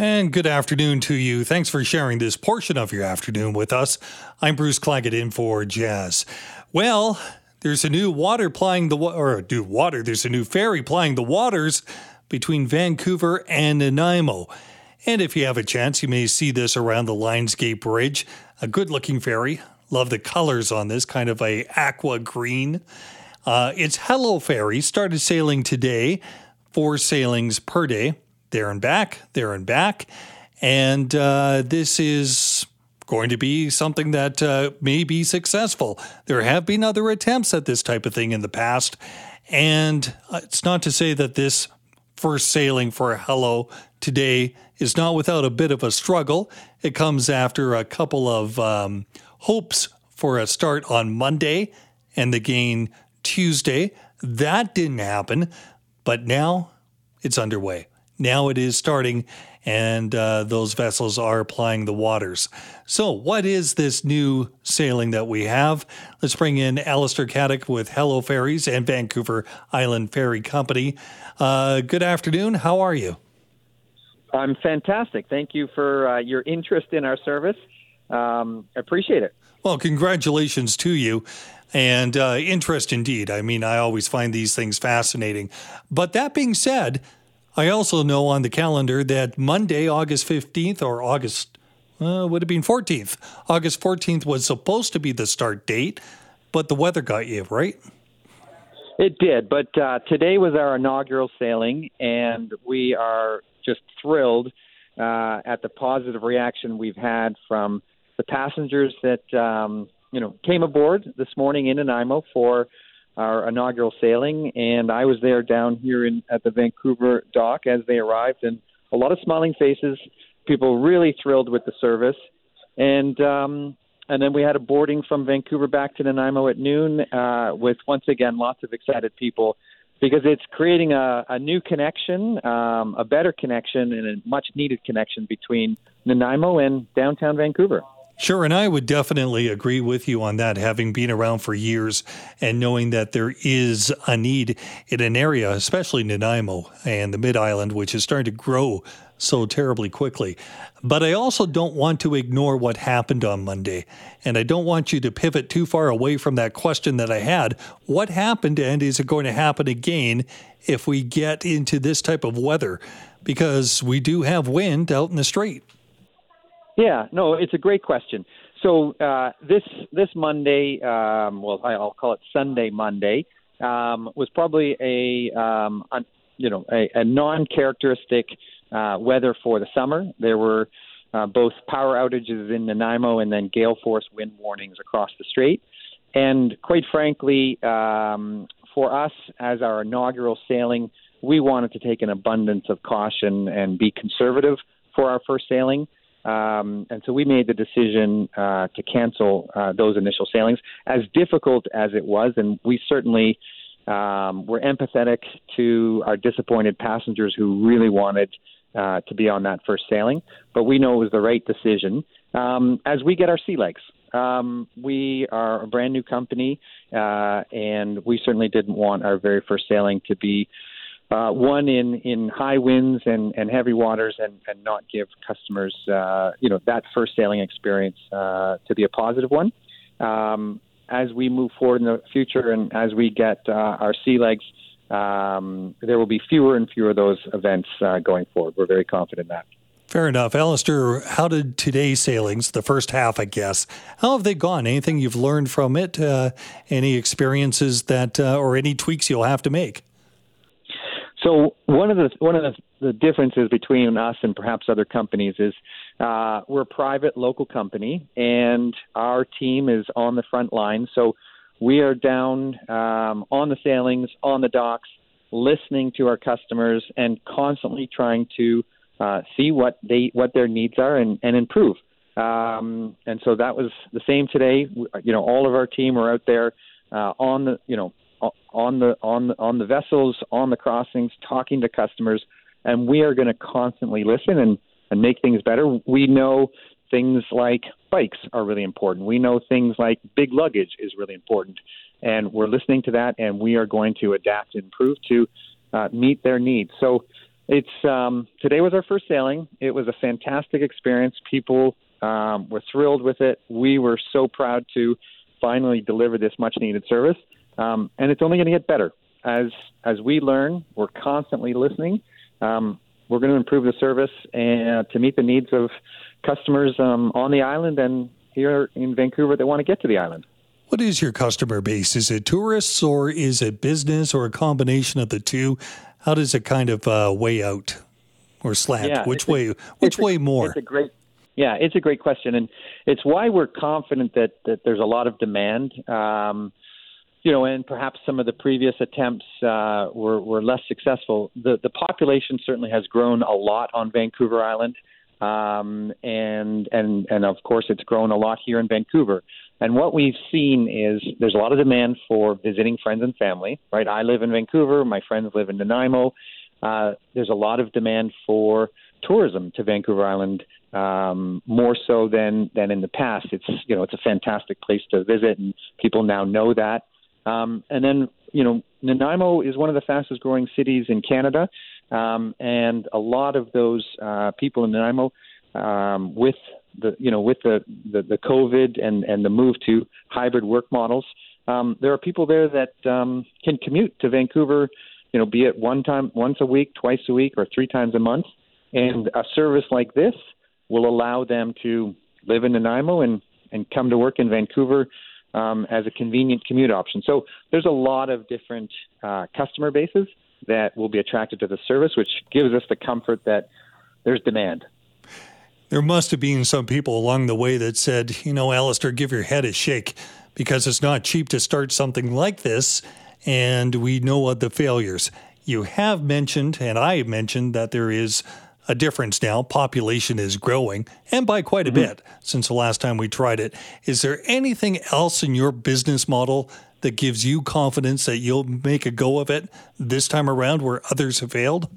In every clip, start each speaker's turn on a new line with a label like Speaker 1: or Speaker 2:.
Speaker 1: And good afternoon to you. Thanks for sharing this portion of your afternoon with us. I'm Bruce Claggett in for Jas. Well, there's a new water plying the or new water. There's a new ferry plying the waters between Vancouver and Nanaimo. And if you have a chance, you may see this around the Lionsgate Bridge. A good-looking ferry. Love the colors on this, kind of a aqua green. Uh, it's Hullo Ferry. Started sailing today. Four sailings per day there and back, there and back. And uh, this is going to be something that uh, may be successful. There have been other attempts at this type of thing in the past. And uh, it's not to say that this first sailing for Hullo today is not without a bit of a struggle. It comes after a couple of um, hopes for a start on Monday and the gain Tuesday. That didn't happen, but now it's underway. Now it is starting, and uh, those vessels are applying the waters. So, what is this new sailing that we have? Let's bring in Alastair Caddick with Hullo Ferries and Vancouver Island Ferry Company. Uh, good afternoon. How are you?
Speaker 2: I'm fantastic. Thank you for uh, your interest in our service. Um, I appreciate it.
Speaker 1: Well, congratulations to you and uh, interest indeed. I mean, I always find these things fascinating. But that being said, I also know on the calendar that Monday, August 15th, or August, uh, would have been 14th. August 14th was supposed to be the start date, but the weather got you, right?
Speaker 2: It did, but uh, today was our inaugural sailing, and we are just thrilled uh, at the positive reaction we've had from the passengers that um, you know came aboard this morning in Nanaimo for our inaugural sailing, and I was there down here in at the Vancouver dock as they arrived, and a lot of smiling faces, people really thrilled with the service, and um, and then we had a boarding from Vancouver back to Nanaimo at noon, uh, with once again lots of excited people because it's creating a, a new connection, um, a better connection, and a much needed connection between Nanaimo and downtown Vancouver.
Speaker 1: Sure, and I would definitely agree with you on that, having been around for years and knowing that there is a need in an area, especially Nanaimo and the Mid Island, which is starting to grow so terribly quickly. But I also don't want to ignore what happened on Monday. And I don't want you to pivot too far away from that question that I had. What happened, and is it going to happen again if we get into this type of weather? Because we do have wind out in the strait.
Speaker 2: Yeah, no, it's a great question. So uh, this this Monday, um, well, I'll call it Sunday Monday, um, was probably a, um, you know a, a non-characteristic uh, weather for the summer. There were uh, both power outages in Nanaimo and then gale force wind warnings across the strait. And quite frankly, um, for us as our inaugural sailing, we wanted to take an abundance of caution and be conservative for our first sailing. Um, and so we made the decision uh, to cancel uh, those initial sailings, as difficult as it was. And we certainly um, were empathetic to our disappointed passengers who really wanted uh, to be on that first sailing. But we know it was the right decision um, as we get our sea legs. Um, we are a brand new company, uh, and we certainly didn't want our very first sailing to be uh, one in in high winds and and heavy waters and and not give customers uh, you know that first sailing experience uh, to be a positive one. Um, as we move forward in the future and as we get uh, our sea legs, um, there will be fewer and fewer of those events uh, going forward. We're very confident in that.
Speaker 1: Fair enough. Alastair, how did today's sailings, the first half, I guess, how have they gone? Anything you've learned from it? Uh, any experiences that, uh, or any tweaks you'll have to make?
Speaker 2: So one of the one of the, the differences between us and perhaps other companies is uh, we're a private local company, and our team is on the front line. So we are down um, on the sailings, on the docks, listening to our customers, and constantly trying to uh, see what they what their needs are and, and improve. Um, and so that was the same today. You know, all of our team are out there uh, on the you know on the on on the vessels, on the crossings, talking to customers, and we are going to constantly listen and and make things better. We know things like bikes are really important. We know things like big luggage is really important, and we're listening to that, and we are going to adapt and improve to uh, meet their needs. So. It's um, today was our first sailing. It was a fantastic experience. People um, were thrilled with it. We were so proud to finally deliver this much needed service, um, and it's only going to get better as as we learn. We're constantly listening. Um, we're going to improve the service and to meet the needs of customers um, on the island and here in Vancouver that want to get to the island.
Speaker 1: What is your customer base? Is it tourists or is it business or a combination of the two? How does it kind of uh, weigh out or slant?
Speaker 2: Yeah,
Speaker 1: which
Speaker 2: a,
Speaker 1: way? Which way
Speaker 2: a,
Speaker 1: more?
Speaker 2: It's a great. Yeah, it's a great question, and it's why we're confident that that there's a lot of demand. Um, you know, and perhaps some of the previous attempts uh, were were less successful. The the population certainly has grown a lot on Vancouver Island, um, and and and of course it's grown a lot here in Vancouver. And what we've seen is there's a lot of demand for visiting friends and family, right? I live in Vancouver, my friends live in Nanaimo. Uh, there's a lot of demand for tourism to Vancouver Island, um, more so than than in the past. It's you know it's a fantastic place to visit, and people now know that. Um, and then you know Nanaimo is one of the fastest growing cities in Canada, um, and a lot of those uh, people in Nanaimo um, with the you know with the, the the COVID and and the move to hybrid work models, um, there are people there that um, can commute to Vancouver, you know, be it one time once a week, twice a week, or three times a month, and a service like this will allow them to live in Nanaimo and and come to work in Vancouver um, as a convenient commute option. So there's a lot of different uh, customer bases that will be attracted to the service, which gives us the comfort that there's demand.
Speaker 1: There must have been some people along the way that said, you know, Alastair, give your head a shake because it's not cheap to start something like this, and we know what the failures. You have mentioned, and I mentioned, that there is a difference now. Population is growing, and by quite a mm-hmm. bit since the last time we tried it. Is there anything else in your business model that gives you confidence that you'll make a go of it this time around where others have failed?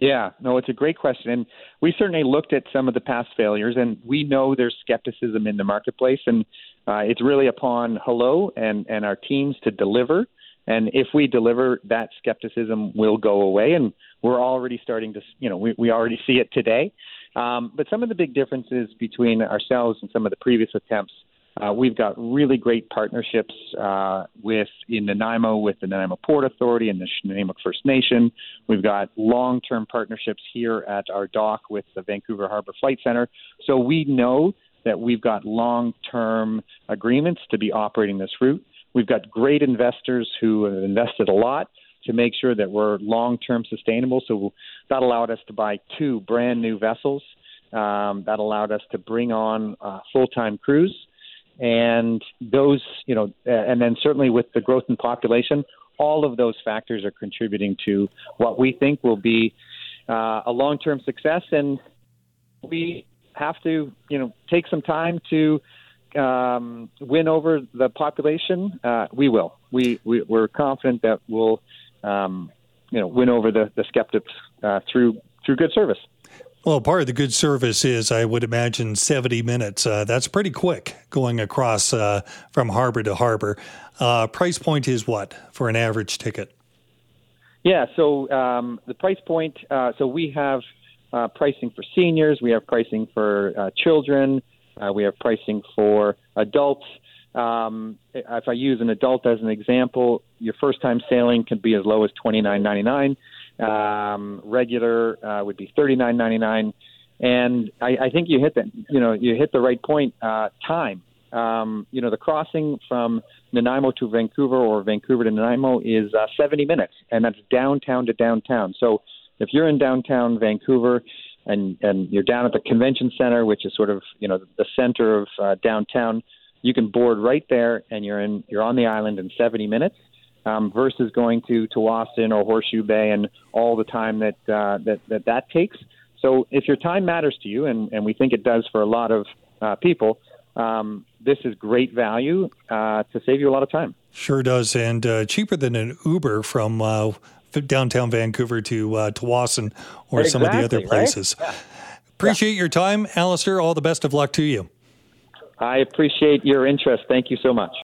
Speaker 2: Yeah, no, it's a great question. And we certainly looked at some of the past failures, and we know there's skepticism in the marketplace, and uh, it's really upon Hullo and, and our teams to deliver. And if we deliver, that skepticism will go away. And we're already starting to, you know, we, we already see it today. Um, but some of the big differences between ourselves and some of the previous attempts uh, we've got really great partnerships uh, with in Nanaimo with the Nanaimo Port Authority and the Nanaimo First Nation. We've got long-term partnerships here at our dock with the Vancouver Harbor Flight Center. So we know that we've got long-term agreements to be operating this route. We've got great investors who have invested a lot to make sure that we're long-term sustainable. So that allowed us to buy two brand new vessels. Um, that allowed us to bring on uh, full-time crews and those, you know, and then certainly with the growth in population, all of those factors are contributing to what we think will be uh, a long-term success. And we have to, you know, take some time to um, win over the population. Uh, we will. We, we are confident that we'll, um, you know, win over the the skeptics uh, through through good service.
Speaker 1: Well, part of the good service is, I would imagine, 70 minutes. Uh, that's pretty quick going across uh, from harbor to harbor. Uh, price point is what for an average ticket?
Speaker 2: Yeah, so um, the price point, uh, so we have uh, pricing for seniors, we have pricing for uh, we have pricing for adults. Um, if I use an adult as an example, your first time sailing can be as low as twenty nine ninety nine. Um, regular uh, would be thirty nine ninety nine, and I, I think you hit the you know you hit the right point. Uh, time, um, you know, the crossing from Nanaimo to Vancouver or Vancouver to Nanaimo is uh, seventy minutes, and that's downtown to downtown. So if you're in downtown Vancouver and and you're down at the convention center, which is sort of you know the center of uh, downtown, you can board right there, and you're in you're on the island in 70 minutes um, versus going to Tsawwassen or Horseshoe Bay and all the time that, uh, that that that takes. So if your time matters to you, and, and we think it does for a lot of uh, people, um, this is great value uh, to save you a lot of time.
Speaker 1: Sure does, and uh, cheaper than an Uber from uh, downtown Vancouver to uh, Tsawwassen or
Speaker 2: exactly,
Speaker 1: some of the other places.
Speaker 2: Right? Yeah.
Speaker 1: Appreciate yeah. your time, Alastair. All the best of luck to you.
Speaker 2: I appreciate your interest. Thank you so much.